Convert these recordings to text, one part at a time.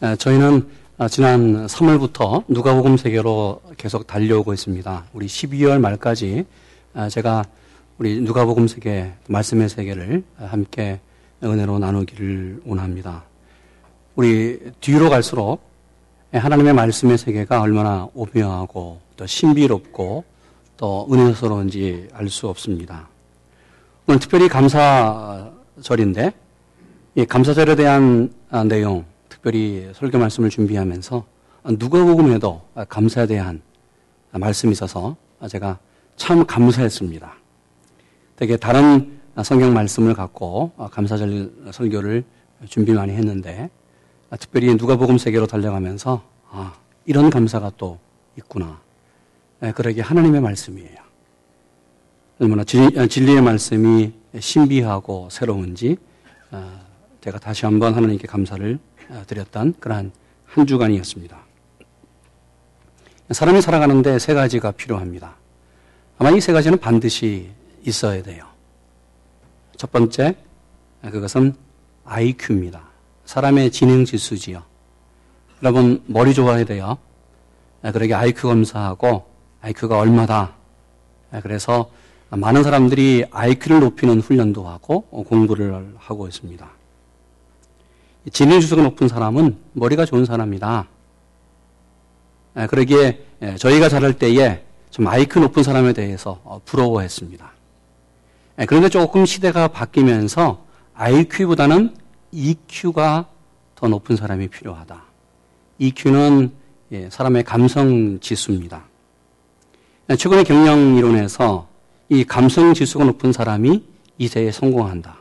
저희는 아, 지난 3월부터 누가복음 세계로 계속 달려오고 있습니다. 우리 12월 말까지 아, 제가 우리 누가복음 세계 말씀의 세계를 함께 은혜로 나누기를 원합니다. 우리 뒤로 갈수록 하나님의 말씀의 세계가 얼마나 오묘하고 또 신비롭고 또 은혜스러운지 알 수 없습니다. 오늘 특별히 감사절인데 이 감사절에 대한 아, 내용 특별히 설교 말씀을 준비하면서 누가복음에도 감사에 대한 말씀이 있어서 제가 참 감사했습니다. 되게 다른 성경 말씀을 갖고 감사절 설교를 준비 많이 했는데 특별히 누가복음 세계로 달려가면서 아, 이런 감사가 또 있구나. 그러게 하나님의 말씀이에요. 얼마나 진리의 말씀이 신비하고 새로운지 어, 제가 다시 한번 하나님께 감사를 어, 드렸던 그러한 한 주간이었습니다. 사람이 살아가는데 세 가지가 필요합니다. 아마 이 세 가지는 반드시 있어야 돼요. 첫 번째, 그것은 IQ입니다. 사람의 지능 지수지요. 여러분, 머리 좋아야 돼요. 그러게 IQ 검사하고 IQ가 얼마다. 그래서 많은 사람들이 IQ를 높이는 훈련도 하고 공부를 하고 있습니다. 지능 지수가 높은 사람은 머리가 좋은 사람이다. 예, 그러기에 예, 저희가 자랄 때에 좀 IQ 높은 사람에 대해서 어, 부러워했습니다. 예, 그런데 조금 시대가 바뀌면서 IQ보다는 EQ가 더 높은 사람이 필요하다. EQ는 사람의 감성 지수입니다. 최근의 경영 이론에서 이 감성 지수가 높은 사람이 이세에 성공한다.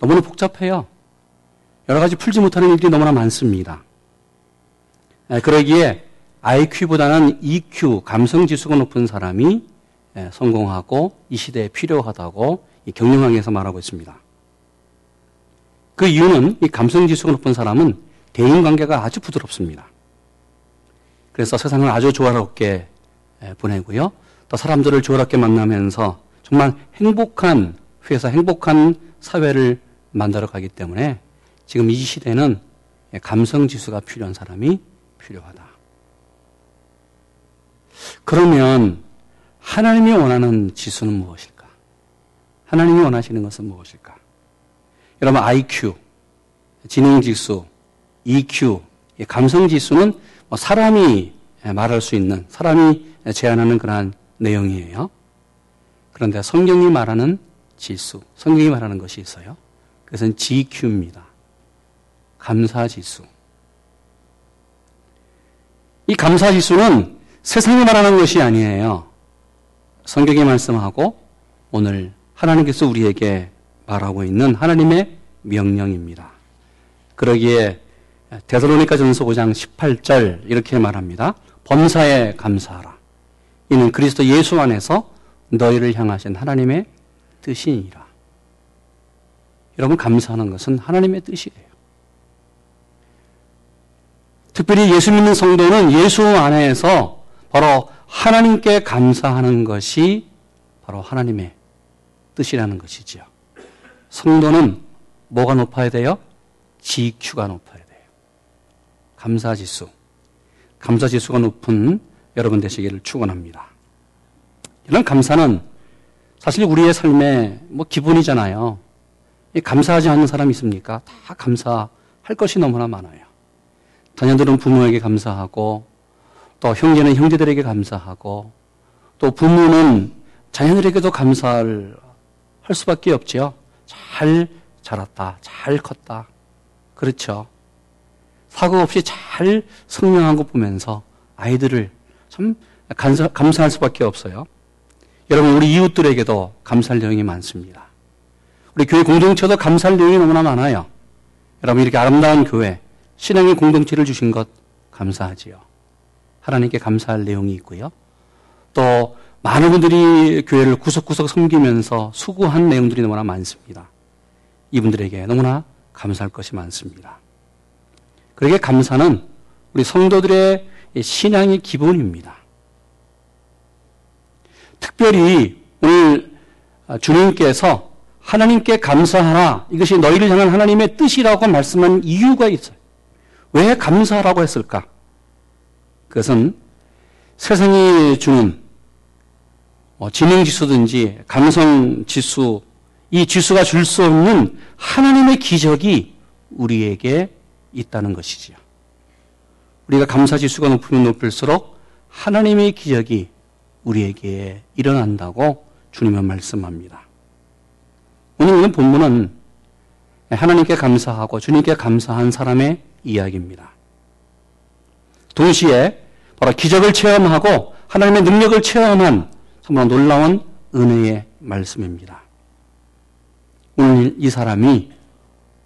너무나 복잡해요. 여러 가지 풀지 못하는 일들이 너무나 많습니다. 그러기에 IQ보다는 EQ, 감성 지수가 높은 사람이 성공하고 이 시대에 필요하다고 경영학에서 말하고 있습니다. 그 이유는 이 감성 지수가 높은 사람은 대인 관계가 아주 부드럽습니다. 그래서 세상을 아주 조화롭게 보내고요. 또 사람들을 조화롭게 만나면서 정말 행복한 회사, 행복한 사회를 만들어 가기 때문에 지금 이 시대는 감성 지수가 필요한 사람이 필요하다. 그러면 하나님이 원하는 지수는 무엇일까? 하나님이 원하시는 것은 무엇일까? 여러분 IQ, 지능 지수, EQ, 감성 지수는 뭐 사람이 말할 수 있는 사람이 제안하는 그러한 내용이에요. 그런데 성경이 말하는 지수, 성경이 말하는 것이 있어요. 그것은 GQ입니다. 감사 지수. 이 감사 지수는 세상이 말하는 것이 아니에요. 성경이 말씀하고 오늘 하나님께서 우리에게 말하고 있는 하나님의 명령입니다. 그러기에 데살로니가 전서 5장 18절 이렇게 말합니다. 범사에 감사하라. 이는 그리스도 예수 안에서 너희를 향하신 하나님의 뜻이니라. 여러분 감사하는 것은 하나님의 뜻이에요. 특별히 예수 믿는 성도는 예수 안에서 바로 하나님께 감사하는 것이 바로 하나님의 뜻이라는 것이지요. 성도는 뭐가 높아야 돼요? GQ가 높아야 돼요. 감사 지수. 감사 지수가 높은 여러분 되시기를 축원합니다. 이런 감사는 사실 우리의 삶의 뭐 기본이잖아요. 감사하지 않는 사람이 있습니까? 다 감사할 것이 너무나 많아요. 자녀들은 부모에게 감사하고 또 형제는 형제들에게 감사하고 또 부모는 자녀들에게도 감사를 할 수밖에 없지요. 잘 자랐다. 잘 컸다. 그렇죠. 사고 없이 잘 성장한 것 보면서 아이들을 참 감사, 감사할 수밖에 없어요. 여러분, 우리 이웃들에게도 감사할 내용이 많습니다. 우리 교회 공동체도 감사할 내용이 너무나 많아요. 여러분, 이렇게 아름다운 교회, 신앙의 공동체를 주신 것 감사하지요. 하나님께 감사할 내용이 있고요. 또 많은 분들이 교회를 구석구석 섬기면서 수고한 내용들이 너무나 많습니다. 이분들에게 너무나 감사할 것이 많습니다. 그러게 감사는 우리 성도들의 신앙의 기본입니다. 특별히 오늘 주님께서 하나님께 감사하라. 이것이 너희를 향한 하나님의 뜻이라고 말씀한 이유가 있어요. 왜 감사하라고 했을까? 그것은 세상이 주는 뭐 지능 지수든지 감성 지수, 이 지수가 줄 수 없는 하나님의 기적이 우리에게 있다는 것이지요. 우리가 감사 지수가 높으면 높을수록 하나님의 기적이 우리에게 일어난다고 주님은 말씀합니다. 오늘 본문은 하나님께 감사하고 주님께 감사한 사람의 이야기입니다. 동시에 바로 기적을 체험하고 하나님의 능력을 체험한 정말 놀라운 은혜의 말씀입니다. 오늘 이 사람이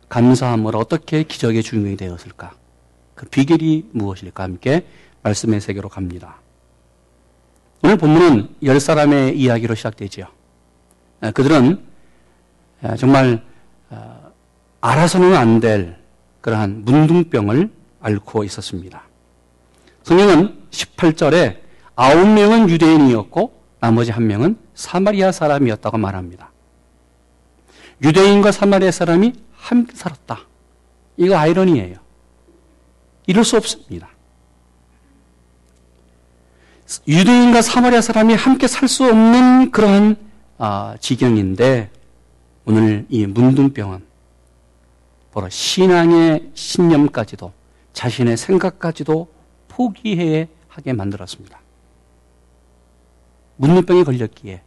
감사함으로 어떻게 기적의 주인공이 되었을까? 그 비결이 무엇일까? 함께 말씀의 세계로 갑니다. 오늘 본문은 열 사람의 이야기로 시작되지요. 아, 그들은 아, 정말 아, 알아서는 안 될 그러한 문둥병을 앓고 있었습니다. 성경은 18절에 아홉 명은 유대인이었고 나머지 한 명은 사마리아 사람이었다고 말합니다. 유대인과 사마리아 사람이 함께 살았다. 이거 아이러니예요. 이럴 수 없습니다. 유대인과 사마리아 사람이 함께 살 수 없는 그러한 아, 지경인데 오늘 이 문둥병은 바로 신앙의 신념까지도 자신의 생각까지도 포기해 하게 만들었습니다. 문둥병이 걸렸기에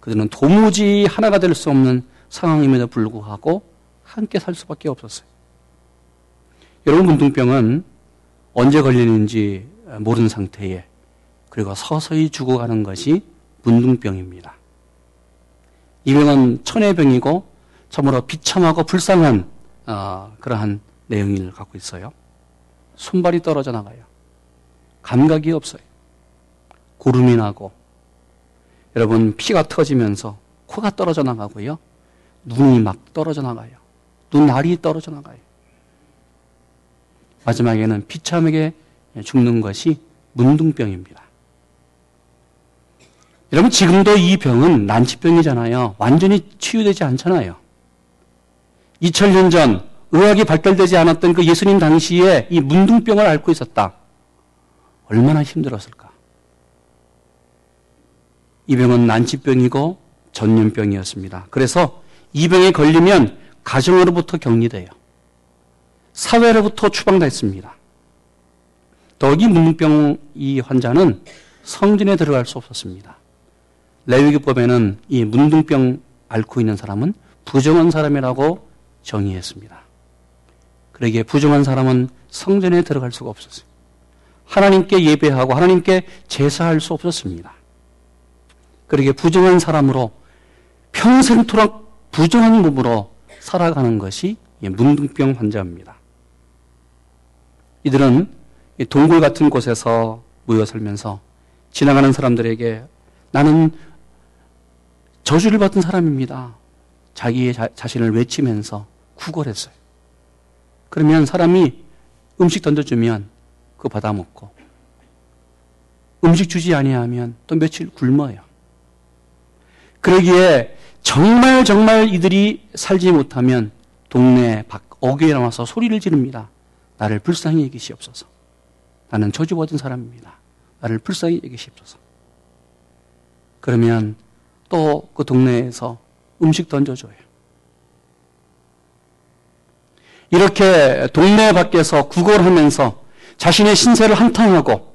그들은 도무지 하나가 될 수 없는 상황임에도 불구하고 함께 살 수밖에 없었어요. 여러분 문둥병은 언제 걸리는지 모르는 상태에 그리고 서서히 죽어가는 것이 문둥병입니다. 이 병은 천의 병이고 참으로 비참하고 불쌍한 어, 그러한 내용을 갖고 있어요. 손발이 떨어져 나가요. 감각이 없어요. 고름이 나고 여러분 피가 터지면서 코가 떨어져 나가고요. 눈이 막 떨어져 나가요. 눈알이 떨어져 나가요. 마지막에는 비참하게 죽는 것이 문둥병입니다. 여러분 지금도 이 병은 난치병이잖아요. 완전히 치유되지 않잖아요. 2000년 전 의학이 발달되지 않았던 그 예수님 당시에 이 문둥병을 앓고 있었다. 얼마나 힘들었을까? 이 병은 난치병이고 전염병이었습니다. 그래서 이 병에 걸리면 가정으로부터 격리돼요. 사회로부터 추방됐습니다. 더욱이 문둥병 이 환자는 성전에 들어갈 수 없었습니다. 레위기법에는 이 문둥병 앓고 있는 사람은 부정한 사람이라고 정의했습니다. 그러기에 부정한 사람은 성전에 들어갈 수가 없었어요. 하나님께 예배하고 하나님께 제사할 수 없었습니다. 그러기에 부정한 사람으로 평생토록 부정한 몸으로 살아가는 것이 문둥병 환자입니다. 이들은 동굴 같은 곳에서 모여 살면서 지나가는 사람들에게 나는 저주를 받은 사람입니다. 자기의 자, 자신을 외치면서 구걸했어요. 그러면 사람이 음식 던져주면 그거 받아 먹고 음식 주지 아니하면 또 며칠 굶어요. 그러기에 정말 정말 이들이 살지 못하면 동네 밖 어귀에 나와서 소리를 지릅니다. 나를 불쌍히 여기시옵소서. 나는 저주받은 사람입니다. 나를 불쌍히 여기시옵소서. 그러면 또 그 동네에서 음식 던져줘요. 이렇게 동네 밖에서 구걸하면서 자신의 신세를 한탄하고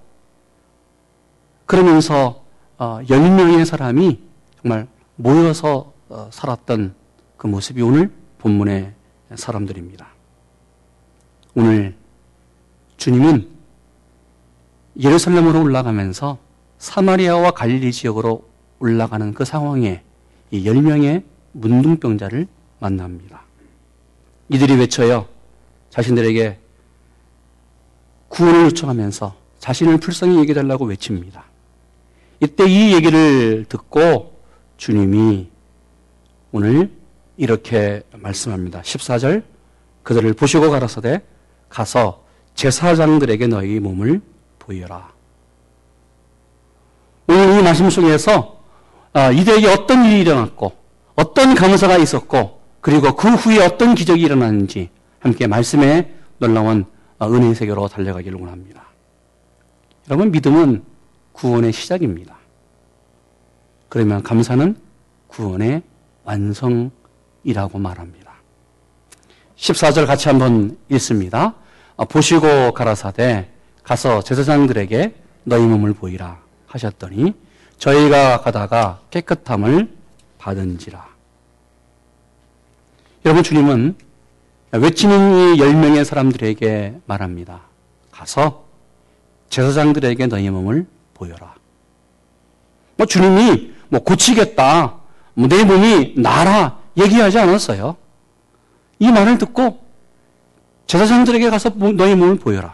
그러면서 10명의 어, 사람이 정말 모여서 어, 살았던 그 모습이 오늘 본문의 사람들입니다. 오늘 주님은 예루살렘으로 올라가면서 사마리아와 갈릴리 지역으로 올라가는 그 상황에 이 10명의 문둥병자를 만납니다. 이들이 외쳐요. 자신들에게 구원을 요청하면서 자신을 불쌍히 얘기해달라고 외칩니다. 이때 이 얘기를 듣고 주님이 오늘 이렇게 말씀합니다. 14절 그들을 보시고 가라사대 가서 제사장들에게 너희 몸을 보여라. 오늘 이 말씀 속에서 아, 이들에게 어떤 일이 일어났고 어떤 감사가 있었고 그리고 그 후에 어떤 기적이 일어났는지 함께 말씀에 놀라운 은혜의 세계로 달려가기를 원합니다. 여러분, 믿음은 구원의 시작입니다. 그러면 감사는 구원의 완성이라고 말합니다. 14절 같이 한번 읽습니다. 아, 보시고 가라사대 가서 제사장들에게 너희 몸을 보이라 하셨더니 저희가 가다가 깨끗함을 받은지라. 여러분 주님은 외치는 이 열명의 사람들에게 말합니다. 가서 제사장들에게 너희 몸을 보여라. 뭐 주님이 뭐 고치겠다. 뭐 내 몸이 나라 얘기하지 않았어요. 이 말을 듣고 제사장들에게 가서 너희 몸을 보여라.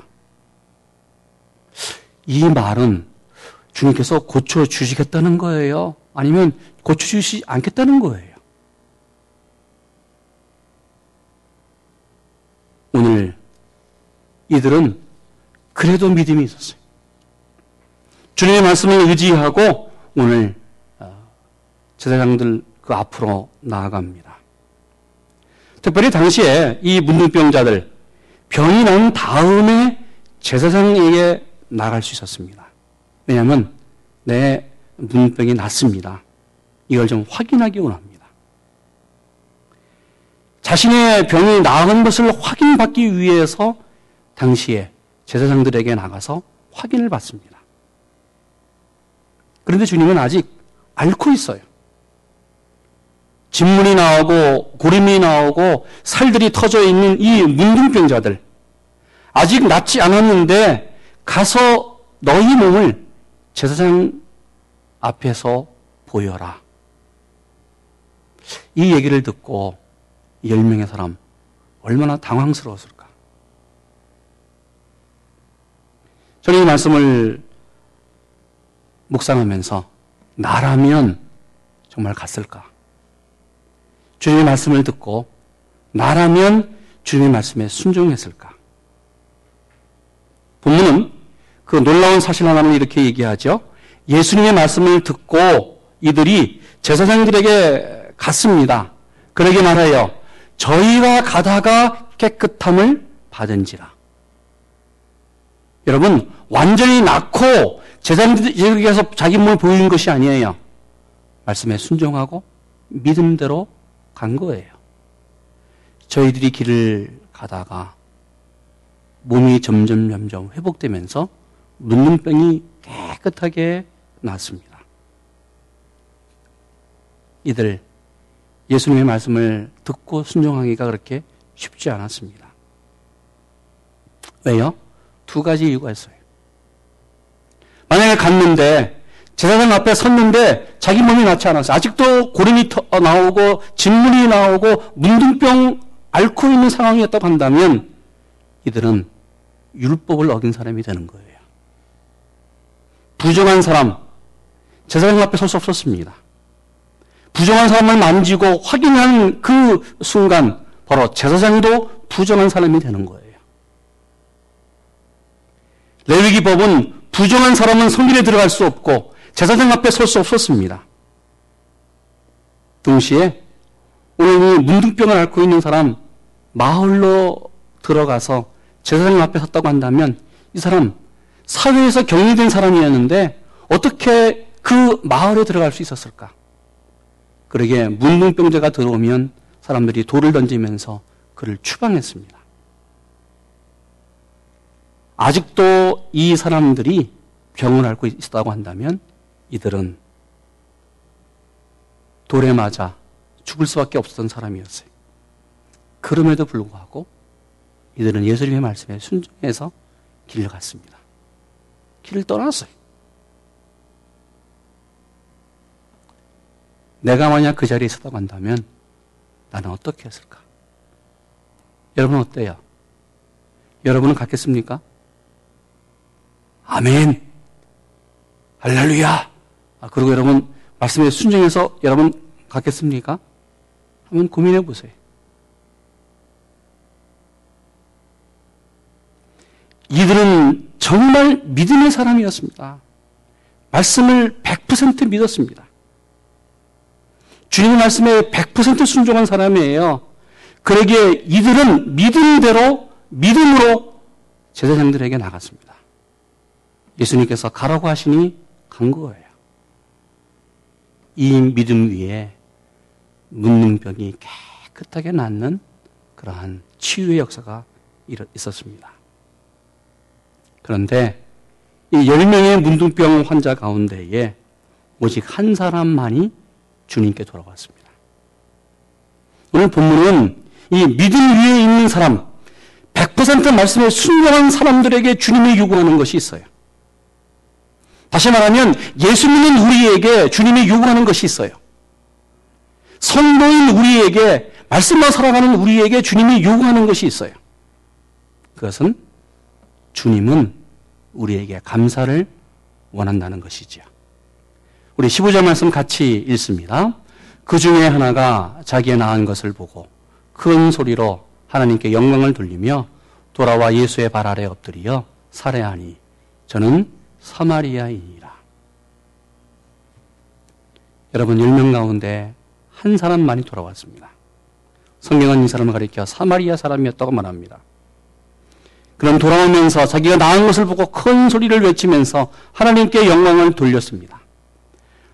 이 말은 주님께서 고쳐주시겠다는 거예요? 아니면 고쳐주시지 않겠다는 거예요? 오늘 이들은 그래도 믿음이 있었어요. 주님의 말씀을 의지하고 오늘 어, 제사장들 그 앞으로 나아갑니다. 특별히 당시에 이 문둥병자들 병이 난 다음에 제사장에게 나갈 수 있었습니다. 왜냐하면 내 문병이 났습니다. 이걸 좀 확인하기 원합니다. 자신의 병이 나은 것을 확인받기 위해서 당시에 제사장들에게 나가서 확인을 받습니다. 그런데 주님은 아직 앓고 있어요. 진물이 나오고 고림이 나오고 살들이 터져 있는 이 문둥병자들 아직 낫지 않았는데 가서 너희 몸을 제사장 앞에서 보여라. 이 얘기를 듣고 열 명의 사람 얼마나 당황스러웠을까? 저는 이 말씀을 묵상하면서 나라면 정말 갔을까? 주님의 말씀을 듣고 나라면 주님의 말씀에 순종했을까? 본문은 그 놀라운 사실 하나를 이렇게 얘기하죠. 예수님의 말씀을 듣고 이들이 제사장들에게 갔습니다. 그러게 말하여 저희가 가다가 깨끗함을 받은지라. 여러분 완전히 낳고 제사장들에게서 자기 몸을 보이는 것이 아니에요. 말씀에 순종하고 믿음대로 간 거예요. 저희들이 길을 가다가 몸이 점점 점점 회복되면서 눈눈병이 깨끗하게 났습니다. 이들 예수님의 말씀을 듣고 순종하기가 그렇게 쉽지 않았습니다. 왜요? 두 가지 이유가 있어요. 만약에 갔는데 제사장 앞에 섰는데 자기 몸이 낫지 않았어요. 아직도 고름이 어, 나오고 진물이 나오고 문둥병 앓고 있는 상황이었다고 한다면 이들은 율법을 어긴 사람이 되는 거예요. 부정한 사람, 제사장 앞에 설 수 없었습니다. 부정한 사람을 만지고 확인한 그 순간 바로 제사장도 부정한 사람이 되는 거예요. 레위기 법은 부정한 사람은 성길에 들어갈 수 없고 제사장 앞에 설 수 없었습니다. 동시에 오늘 이 문둥병을 앓고 있는 사람 마을로 들어가서 제사장 앞에 섰다고 한다면 이 사람 사회에서 격리된 사람이었는데 어떻게 그 마을에 들어갈 수 있었을까? 그러게 문둥병자가 들어오면 사람들이 돌을 던지면서 그를 추방했습니다. 아직도 이 사람들이 병을 앓고 있다고 한다면 이들은 돌에 맞아 죽을 수밖에 없었던 사람이었어요. 그럼에도 불구하고 이들은 예수님의 말씀에 순종해서 길을 갔습니다. 길을 떠났어요. 내가 만약 그 자리에 있었다고 한다면 나는 어떻게 했을까? 여러분 어때요? 여러분은 갔겠습니까? 아멘. 할렐루야. 아, 그리고 여러분 말씀에 순종해서 여러분 갔겠습니까? 한번 고민해 보세요. 이들은 정말 믿음의 사람이었습니다. 말씀을 100% 믿었습니다. 주님의 말씀에 100% 순종한 사람이에요. 그러기에 이들은 믿음대로, 믿음으로 제사장들에게 나갔습니다. 예수님께서 가라고 하시니 간 거예요. 이 믿음 위에 문둥병이 깨끗하게 낫는 그러한 치유의 역사가 있었습니다. 그런데 이 10명의 문둥병 환자 가운데에 오직 한 사람만이 주님께 돌아왔습니다. 오늘 본문은 이 믿음 위에 있는 사람, 100% 말씀에 순종한 사람들에게 주님이 요구하는 것이 있어요. 다시 말하면 예수 믿는 우리에게 주님이 요구하는 것이 있어요. 성도인 우리에게 말씀만 살아가는 우리에게 주님이 요구하는 것이 있어요. 그것은 주님은 우리에게 감사를 원한다는 것이지요. 우리 15절 말씀 같이 읽습니다. 그 중에 하나가 자기의 나은 것을 보고 큰 소리로 하나님께 영광을 돌리며 돌아와 예수의 발 아래 엎드리어 살해하니 저는 사마리아인이라. 여러분 10명 가운데 한 사람만이 돌아왔습니다. 성경은 이 사람을 가리켜 사마리아 사람이었다고 말합니다. 그럼 돌아오면서 자기가 나은 것을 보고 큰 소리를 외치면서 하나님께 영광을 돌렸습니다.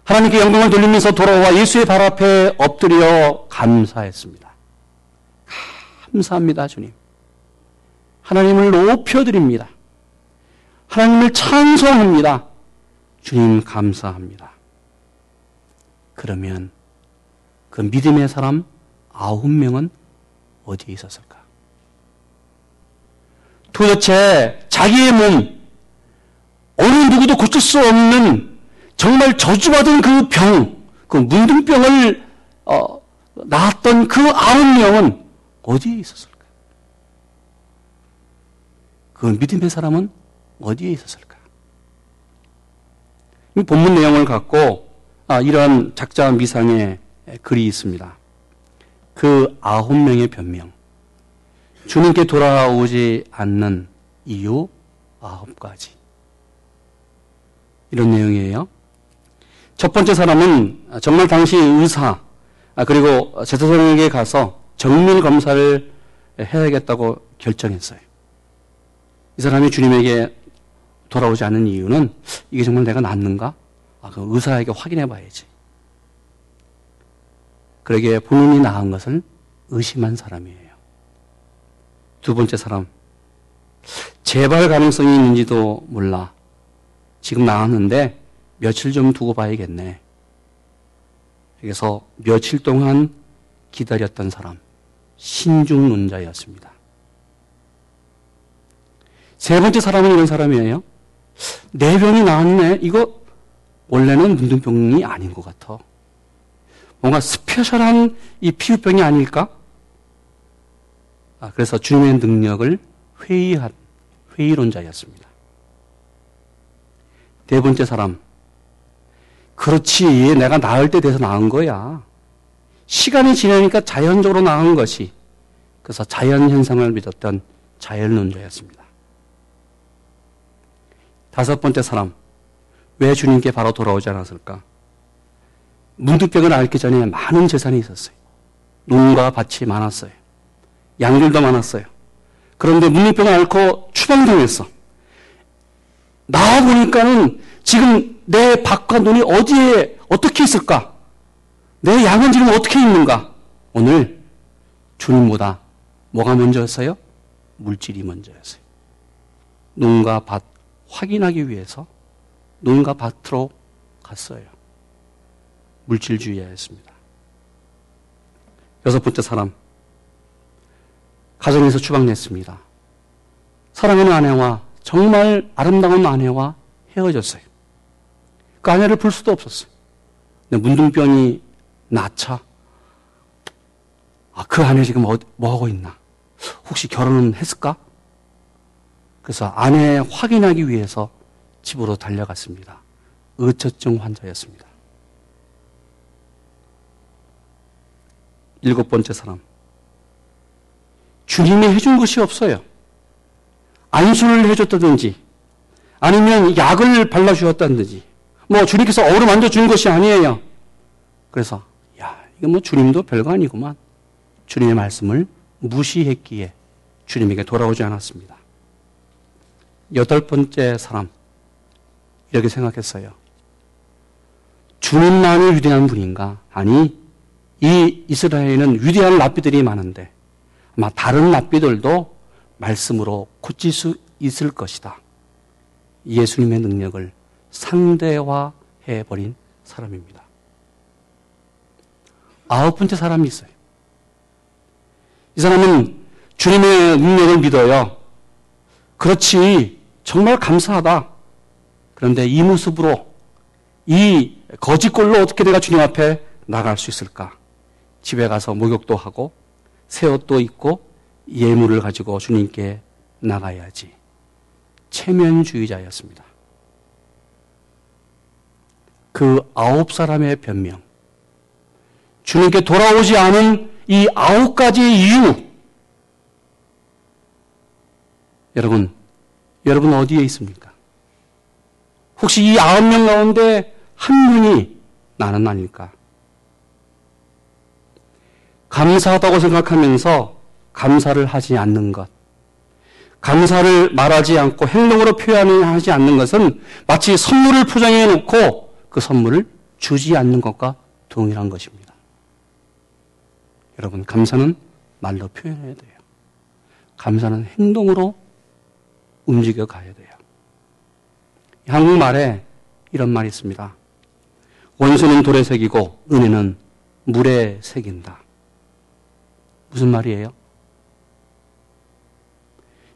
하나님께 영광을 돌리면서 돌아와 예수의 발 앞에 엎드려 감사했습니다. 감사합니다, 주님. 하나님을 높여드립니다. 하나님을 찬송합니다. 주님 감사합니다. 그러면 그 믿음의 사람 아홉 명은 어디에 있었을까? 도대체 자기의 몸, 어느 누구도 고칠 수 없는 정말 저주받은 그 병, 그 문둥병을 어, 낳았던 그 아홉 명은 어디에 있었을까? 그 믿음의 사람은 어디에 있었을까? 이 본문 내용을 갖고 아, 이런 작자 미상의 글이 있습니다. 그 아홉 명의 변명. 주님께 돌아오지 않는 이유 아홉 가지. 이런 내용이에요. 첫 번째 사람은 정말 당시 의사, 아, 그리고 제사장에게 가서 정밀 검사를 해야겠다고 결정했어요. 이 사람이 주님에게 돌아오지 않는 이유는 이게 정말 내가 낫는가? 아, 그 의사에게 확인해 봐야지. 그러게 본인이 나은 것을 의심한 사람이에요. 두 번째 사람. 재발 가능성이 있는지도 몰라. 지금 나왔는데 며칠 좀 두고 봐야겠네. 그래서 며칠 동안 기다렸던 사람. 신중론자였습니다. 세 번째 사람은 이런 사람이에요. 내 병이 나았네. 이거 원래는 문둥병이 아닌 것 같아. 뭔가 스페셜한 이 피부병이 아닐까? 아, 그래서 주님의 능력을 회의한, 회의론자였습니다. 네 번째 사람. 그렇지. 내가 나을 때 돼서 나은 거야. 시간이 지나니까 자연적으로 나은 것이. 그래서 자연 현상을 믿었던 자연론자였습니다. 다섯 번째 사람. 왜 주님께 바로 돌아오지 않았을까? 문득병을 앓기 전에 많은 재산이 있었어요. 농과 밭이 많았어요. 양들도 많았어요. 그런데 문득병을 앓고 추방당했어. 나와 보니까는 지금 내 밭과 논이 어디에 어떻게 있을까? 내 양은 지금 어떻게 있는가? 오늘 주님보다 뭐가 먼저였어요? 물질이 먼저였어요. 농과 밭 확인하기 위해서 논과 밭으로 갔어요. 물질주의였습니다. 여섯 번째 사람. 가정에서 추방됐습니다. 사랑하는 아내와 정말 아름다운 아내와 헤어졌어요. 그 아내를 볼 수도 없었어요. 근데 문둥병이 낳자. 아, 그 아내 지금 어디, 뭐 하고 있나? 혹시 결혼은 했을까? 그래서 아내 확인하기 위해서 집으로 달려갔습니다. 의처증 환자였습니다. 일곱 번째 사람. 주님이 해준 것이 없어요. 안수를 해줬다든지, 아니면 약을 발라주었다든지, 뭐 주님께서 어루 만져 준 것이 아니에요. 그래서, 야, 이거 뭐 주님도 별거 아니구만. 주님의 말씀을 무시했기에 주님에게 돌아오지 않았습니다. 여덟 번째 사람. 이렇게 생각했어요. 주님만이 위대한 분인가? 아니, 이 이스라엘에는 위대한 랍비들이 많은데 아마 다른 랍비들도 말씀으로 고칠 수 있을 것이다. 예수님의 능력을 상대화해 버린 사람입니다. 아홉 번째 사람이 있어요. 이 사람은 주님의 능력을 믿어요. 그렇지, 정말 감사하다. 그런데 이 모습으로, 이 거짓골로 어떻게 내가 주님 앞에 나갈 수 있을까? 집에 가서 목욕도 하고, 새 옷도 입고, 예물을 가지고 주님께 나가야지. 체면주의자였습니다. 그 아홉 사람의 변명. 주님께 돌아오지 않은 이 아홉 가지의 이유. 여러분, 여러분 어디에 있습니까? 혹시 이 아홉 명 가운데 한 분이 나는 아닐까? 감사하다고 생각하면서 감사를 하지 않는 것. 감사를 말하지 않고 행동으로 표현하지 않는 것은 마치 선물을 포장해 놓고 그 선물을 주지 않는 것과 동일한 것입니다. 여러분, 감사는 말로 표현해야 돼요. 감사는 행동으로 움직여 가야 돼요. 한국말에 이런 말이 있습니다. 원수는 돌에 새기고 은혜는 물에 새긴다. 무슨 말이에요?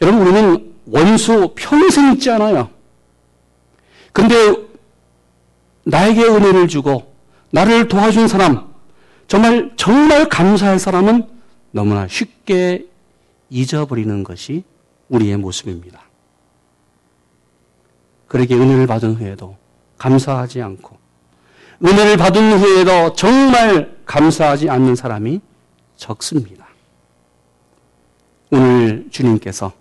여러분, 우리는 원수 평생 있지 않아요. 근데 나에게 은혜를 주고 나를 도와준 사람, 정말, 정말 감사할 사람은 너무나 쉽게 잊어버리는 것이 우리의 모습입니다. 그렇게 은혜를 받은 후에도 감사하지 않고, 은혜를 받은 후에도 정말 감사하지 않는 사람이 적습니다. 오늘 주님께서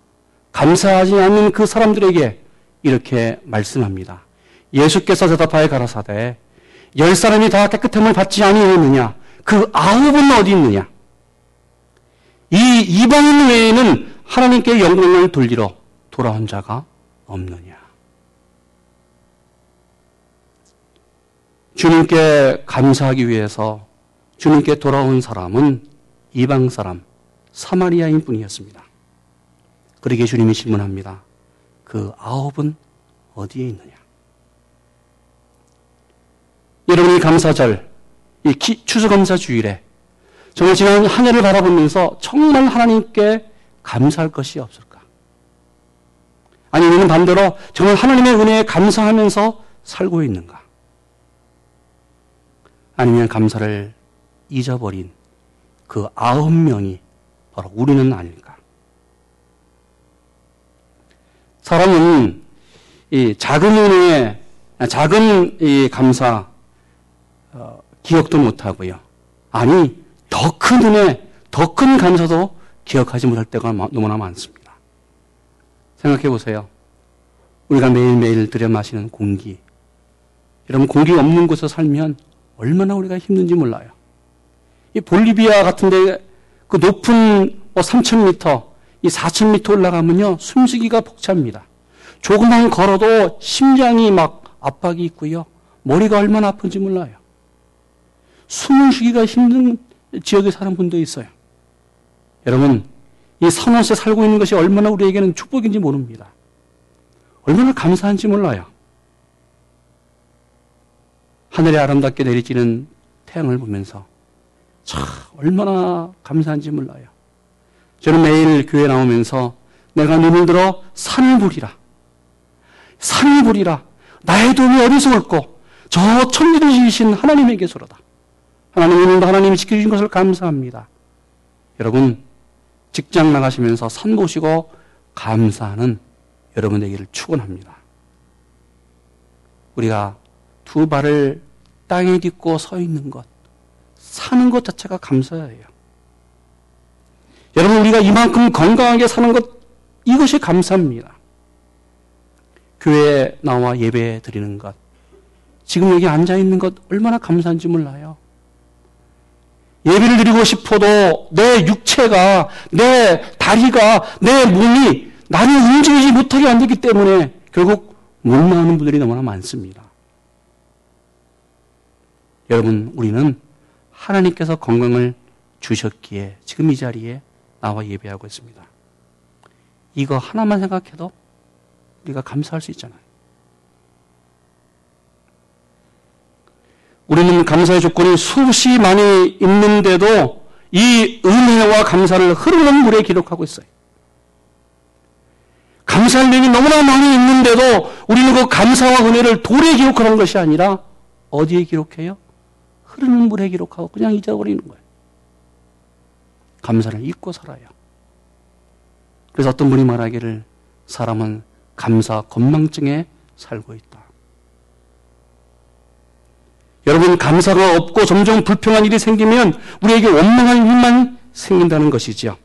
감사하지 않는 그 사람들에게 이렇게 말씀합니다. 예수께서 대답하여 가라사대 열 사람이 다 깨끗함을 받지 아니하느냐 그 아홉은 어디 있느냐 이 이방인 외에는 하나님께 영광을 돌리러 돌아온 자가 없느냐 주님께 감사하기 위해서 주님께 돌아온 사람은 이방 사람 사마리아인 뿐이었습니다. 그러게 주님이 질문합니다. 그 아홉은 어디에 있느냐? 여러분이 감사절, 이 추수감사 주일에 정말 지난 한 해를 바라보면서 정말 하나님께 감사할 것이 없을까? 아니, 우리는 반대로 정말 하나님의 은혜에 감사하면서 살고 있는가? 아니면 감사를 잊어버린 그 아홉 명이 바로 우리는 아닐까? 사람은 이 작은 은혜에 작은 이 감사 어, 기억도 못하고요. 아니 더큰 은혜, 더큰 감사도 기억하지 못할 때가 너무나 많습니다. 생각해 보세요. 우리가 매일매일 들여 마시는 공기. 여러분 공기 없는 곳에 살면 얼마나 우리가 힘든지 몰라요. 이 볼리비아 같은데 그 높은 뭐 3,000m, 이 4,000m 올라가면요, 숨쉬기가 벅찹니다. 조금만 걸어도 심장이 막 압박이 있고요. 머리가 얼마나 아픈지 몰라요. 숨을 쉬기가 힘든 지역에 사는 분도 있어요. 여러분, 이 산원에 살고 있는 것이 얼마나 우리에게는 축복인지 모릅니다. 얼마나 감사한지 몰라요. 하늘에 아름답게 내리지는 태양을 보면서 참 얼마나 감사한지 몰라요. 저는 매일 교회 나오면서 내가 눈을 들어 산을 보리라. 산을 보리라. 나의 도움이 어디서 올고 저 천지를 지으신 하나님에게서로다. 하나님 오늘도 하나님이 지켜주신 것을 감사합니다. 여러분 직장 나가시면서 산 보시고 감사하는 여러분에게를 축원합니다. 우리가 두 발을 땅에 딛고 서 있는 것 사는 것 자체가 감사예요. 여러분, 우리가 이만큼 건강하게 사는 것, 이것이 감사입니다. 교회에 나와 예배 드리는 것, 지금 여기 앉아 있는 것 얼마나 감사한지 몰라요. 예배를 드리고 싶어도 내 육체가, 내 다리가, 내 몸이 나를 움직이지 못하게 만들기 때문에 결국 원망하는 분들이 너무나 많습니다. 여러분, 우리는 하나님께서 건강을 주셨기에 지금 이 자리에 나와 예배하고 있습니다. 이거 하나만 생각해도 우리가 감사할 수 있잖아요. 우리는 감사의 조건이 수없이 많이 있는데도 이 은혜와 감사를 흐르는 물에 기록하고 있어요. 감사할 내용이 너무나 많이 있는데도 우리는 그 감사와 은혜를 돌에 기록하는 것이 아니라 어디에 기록해요? 흐르는 물에 기록하고 그냥 잊어버리는 거예요. 감사를 잊고 살아요. 그래서 어떤 분이 말하기를 사람은 감사 건망증에 살고 있다. 여러분, 감사가 없고 점점 불평한 일이 생기면 우리에게 원망할 일만 생긴다는 것이지요.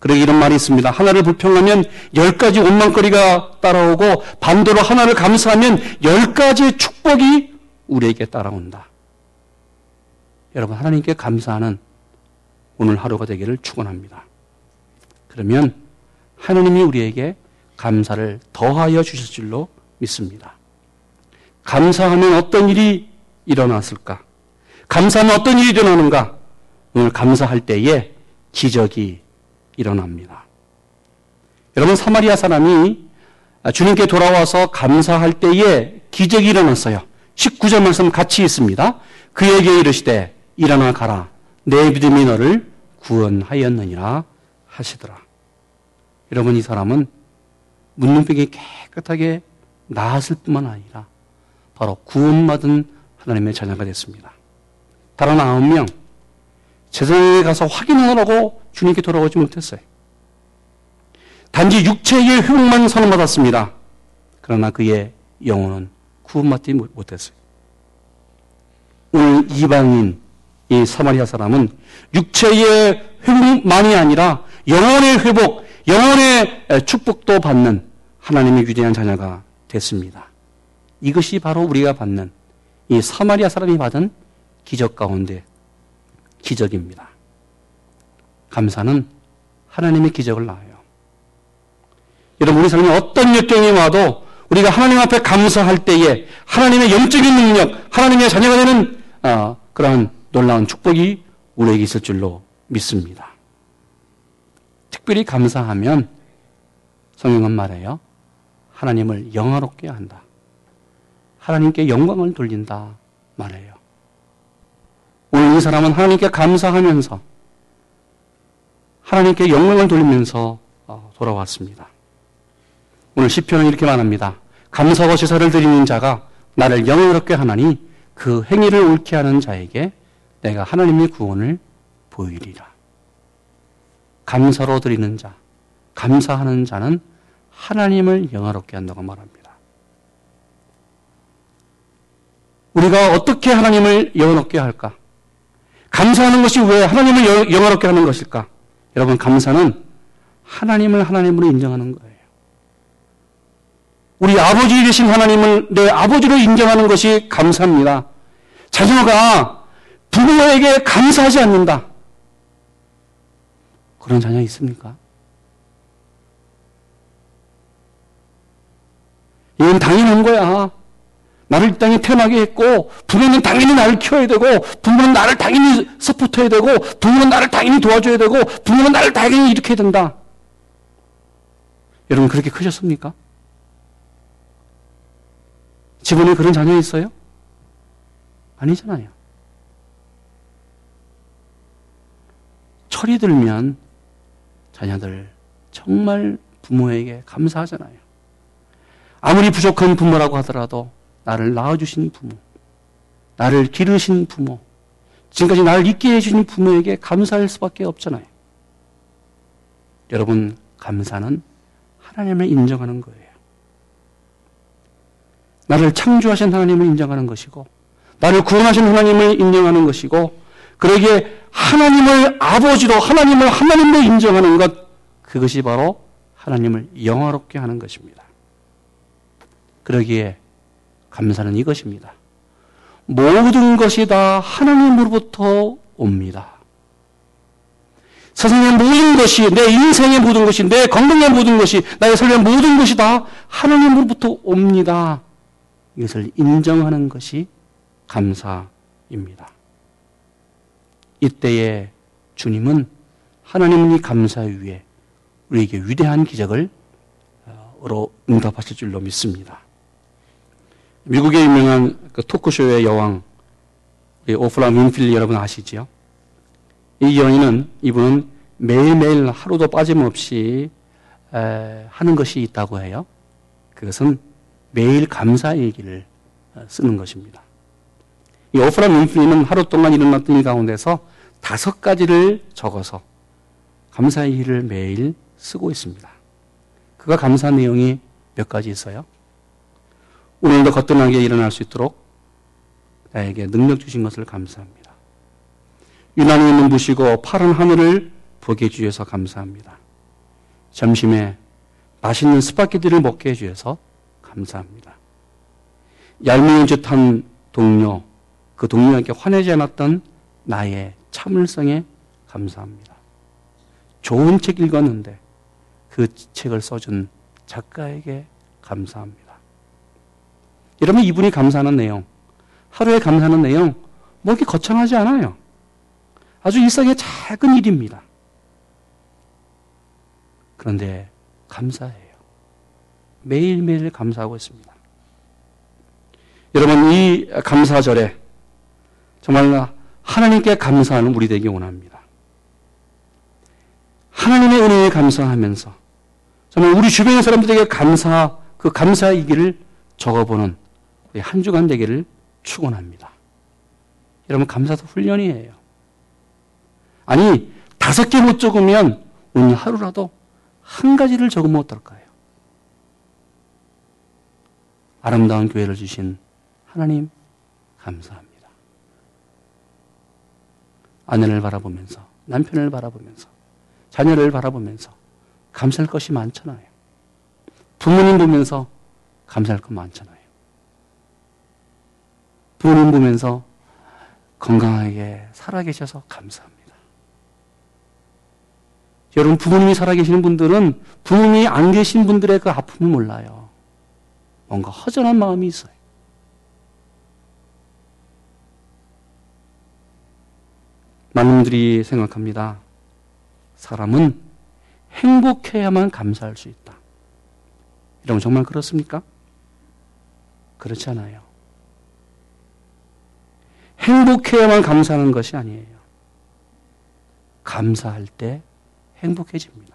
그러기 이런 말이 있습니다. 하나를 불평하면 열 가지 원망거리가 따라오고 반대로 하나를 감사하면 열 가지의 축복이 우리에게 따라온다. 여러분, 하나님께 감사하는 오늘 하루가 되기를 축원합니다. 그러면 하나님이 우리에게 감사를 더하여 주실 줄로 믿습니다. 감사하면 어떤 일이 일어났을까? 감사하면 어떤 일이 일어나는가? 오늘 감사할 때에 기적이 일어납니다. 여러분, 사마리아 사람이 주님께 돌아와서 감사할 때에 기적이 일어났어요. 19절 말씀 같이 있습니다. 그에게 이르시되 일어나 가라. 내 믿음이 너를 구원하였느니라 하시더라. 여러분, 이 사람은 문둥병이 깨끗하게 나았을 뿐만 아니라 바로 구원받은 하나님의 자녀가 됐습니다. 다른 아홉 명 제사장에 가서 확인하라고 주님께 돌아오지 못했어요. 단지 육체의 회복만 선언받았습니다. 그러나 그의 영혼은 구원받지 못했어요. 오늘 이방인 이 사마리아 사람은 육체의 회복만이 아니라 영혼의 회복, 영혼의 축복도 받는 하나님의 위대한 자녀가 됐습니다. 이것이 바로 우리가 받는 이 사마리아 사람이 받은 기적 가운데 기적입니다. 감사는 하나님의 기적을 낳아요. 여러분, 우리 삶에 어떤 역경이 와도 우리가 하나님 앞에 감사할 때에 하나님의 영적인 능력, 하나님의 자녀가 되는 어, 그러한 놀라운 축복이 우리에게 있을 줄로 믿습니다. 특별히 감사하면 성경은 말해요. 하나님을 영화롭게 한다. 하나님께 영광을 돌린다 말해요. 오늘 이 사람은 하나님께 감사하면서 하나님께 영광을 돌리면서 어, 돌아왔습니다. 오늘 시편은 이렇게 말합니다. 감사와 제사를 드리는 자가 나를 영광롭게 하나니 그 행위를 옳게 하는 자에게 내가 하나님의 구원을 보이리라. 감사로 드리는 자, 감사하는 자는 하나님을 영화롭게 한다고 말합니다. 우리가 어떻게 하나님을 영화롭게 할까? 감사하는 것이 왜 하나님을 영화롭게 하는 것일까? 여러분, 감사는 하나님을 하나님으로 인정하는 거예요. 우리 아버지 되신 하나님을 내 아버지로 인정하는 것이 감사입니다. 자녀가 부모에게 감사하지 않는다. 그런 자녀 있습니까? 이건 당연한 거야. 나를 이 땅에 태어나게 했고, 부모는 당연히 나를 키워야 되고, 부모는 나를 당연히 서포트해야 되고, 부모는 나를 당연히 도와줘야 되고, 부모는 나를 당연히 해야 된다. 여러분, 그렇게 크셨습니까? 집안에 그런 자녀 있어요? 아니잖아요. 철이 들면 자녀들 정말 부모에게 감사하잖아요. 아무리 부족한 부모라고 하더라도 나를 낳아주신 부모, 나를 기르신 부모, 지금까지 나를 있게 해주신 부모에게 감사할 수밖에 없잖아요. 여러분, 감사는 하나님을 인정하는 거예요. 나를 창조하신 하나님을 인정하는 것이고, 나를 구원하신 하나님을 인정하는 것이고, 그러기에 하나님을 아버지로, 하나님을 하나님으로 인정하는 것, 그것이 바로 하나님을 영화롭게 하는 것입니다. 그러기에 감사는 이것입니다. 모든 것이 다 하나님으로부터 옵니다. 세상의 모든 것이, 내 인생의 모든 것이, 내 건강의 모든 것이, 나의 삶의 모든 것이 다 하나님으로부터 옵니다. 이것을 인정하는 것이 감사입니다. 이때에 주님은 하나님이 감사 위에 우리에게 위대한 기적을 어, 응답하실 줄로 믿습니다. 미국의 유명한 그 토크쇼의 여왕 오프라 윈필리 여러분 아시지요? 이 여인은 이분은 매일매일 하루도 빠짐없이 하는 것이 있다고 해요. 그것은 매일 감사 얘기를 어, 쓰는 것입니다. 이 오프라 윈필리는 하루 동안 일어났던 일 가운데서 다섯 가지를 적어서 감사의 일을 매일 쓰고 있습니다. 그가 감사 내용이 몇 가지 있어요? 오늘도 거뜬하게 일어날 수 있도록 나에게 능력 주신 것을 감사합니다. 유난히 눈부시고 파란 하늘을 보게 해주셔서 감사합니다. 점심에 맛있는 스파게티를 먹게 해주셔서 감사합니다. 얄미운 짓 한 동료, 그 동료에게 화내지 않았던 나의 참을성에 감사합니다. 좋은 책 읽었는데 그 책을 써준 작가에게 감사합니다. 여러분 이분이 감사하는 내용, 하루에 감사하는 내용, 뭐 이렇게 거창하지 않아요. 아주 일상의 작은 일입니다. 그런데 감사해요. 매일매일 감사하고 있습니다. 여러분, 이 감사절에 정말 하나님께 감사하는 우리 되기 원합니다. 하나님의 은혜에 감사하면서 정말 우리 주변의 사람들에게 감사, 그 감사의 길을 적어보는 한 주간 되기를 축원합니다. 여러분 감사도 훈련이에요. 아니 다섯 개 못 적으면 오늘 하루라도 한 가지를 적으면 어떨까요? 아름다운 교회를 주신 하나님 감사합니다. 아내를 바라보면서 남편을 바라보면서 자녀를 바라보면서 감사할 것이 많잖아요. 부모님 보면서 감사할 것 많잖아요. 부모님 보면서 건강하게 살아계셔서 감사합니다. 여러분, 부모님이 살아계시는 분들은 부모님이 안 계신 분들의 그 아픔을 몰라요. 뭔가 허전한 마음이 있어요. 많은 분들이 생각합니다. 사람은 행복해야만 감사할 수 있다. 여러분, 정말 그렇습니까? 그렇지 않아요. 행복해야만 감사하는 것이 아니에요. 감사할 때 행복해집니다.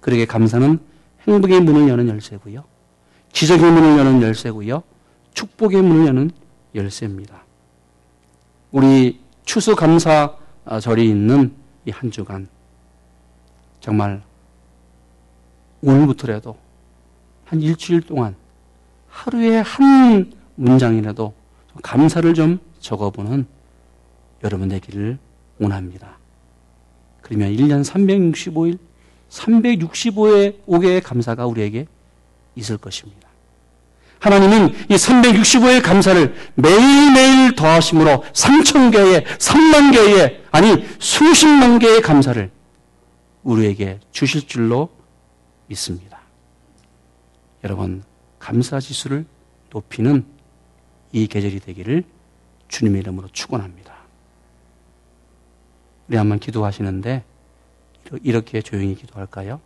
그러게 감사는 행복의 문을 여는 열쇠고요. 기적의 문을 여는 열쇠고요. 축복의 문을 여는 열쇠입니다. 우리 추수감사절이 있는 이 한 주간 정말 오늘부터라도 한 일주일 동안 하루에 한 문장이라도 감사를 좀 적어보는 여러분 되기를 원합니다. 그러면 1년 365일, 365의 5개의 감사가 우리에게 있을 것입니다. 하나님은 이 365의 감사를 매일매일 더하심으로 3천 개의, 3만 개의, 아니 수십만 개의 감사를 우리에게 주실 줄로 믿습니다. 여러분, 감사 지수를 높이는 이 계절이 되기를 주님의 이름으로 축원합니다. 우리 한번 기도하시는데 이렇게 조용히 기도할까요?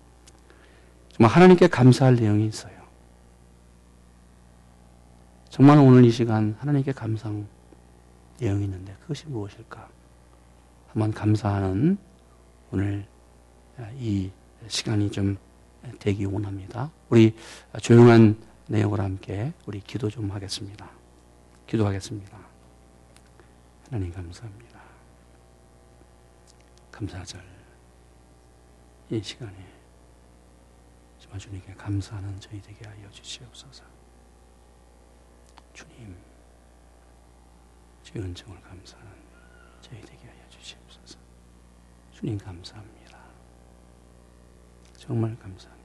정말 하나님께 감사할 내용이 있어요. 정말 오늘 이 시간 하나님께 감상 내용이 있는데 그것이 무엇일까? 한번 감사하는 오늘 이 시간이 좀 되기 원합니다. 우리 조용한 내용으로 함께 우리 기도 좀 하겠습니다. 기도하겠습니다. 하나님 감사합니다. 감사절 이 시간에 정말 주님께 감사하는 저희 되게 하여 주시옵소서. 주님, 주의 은총을 감사하는 저희 되게 하여 주시옵소서. 주님 감사합니다. 정말 감사합니다.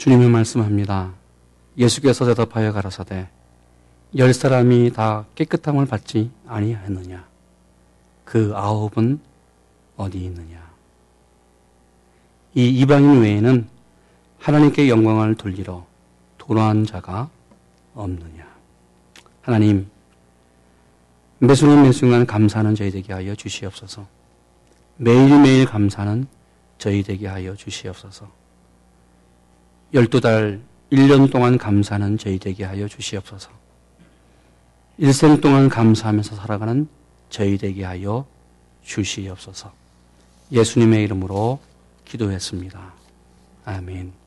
주님이 말씀합니다. 예수께서 대답하여 가라사대 열 사람이 다 깨끗함을 받지 아니하느냐? 그 아홉은 어디 있느냐? 이 이방인 외에는 하나님께 영광을 돌리러 돌아온 자가 없느냐? 하나님 매순간 매순간 감사하는 저희 되게 하여 주시옵소서. 매일매일 감사하는 저희 되게 하여 주시옵소서 열두 달 1년 동안 감사하는 저희 되게 하여 주시옵소서. 일생 동안 감사하면서 살아가는 저희 되게 하여 주시옵소서. 예수님의 이름으로 기도했습니다. 아멘.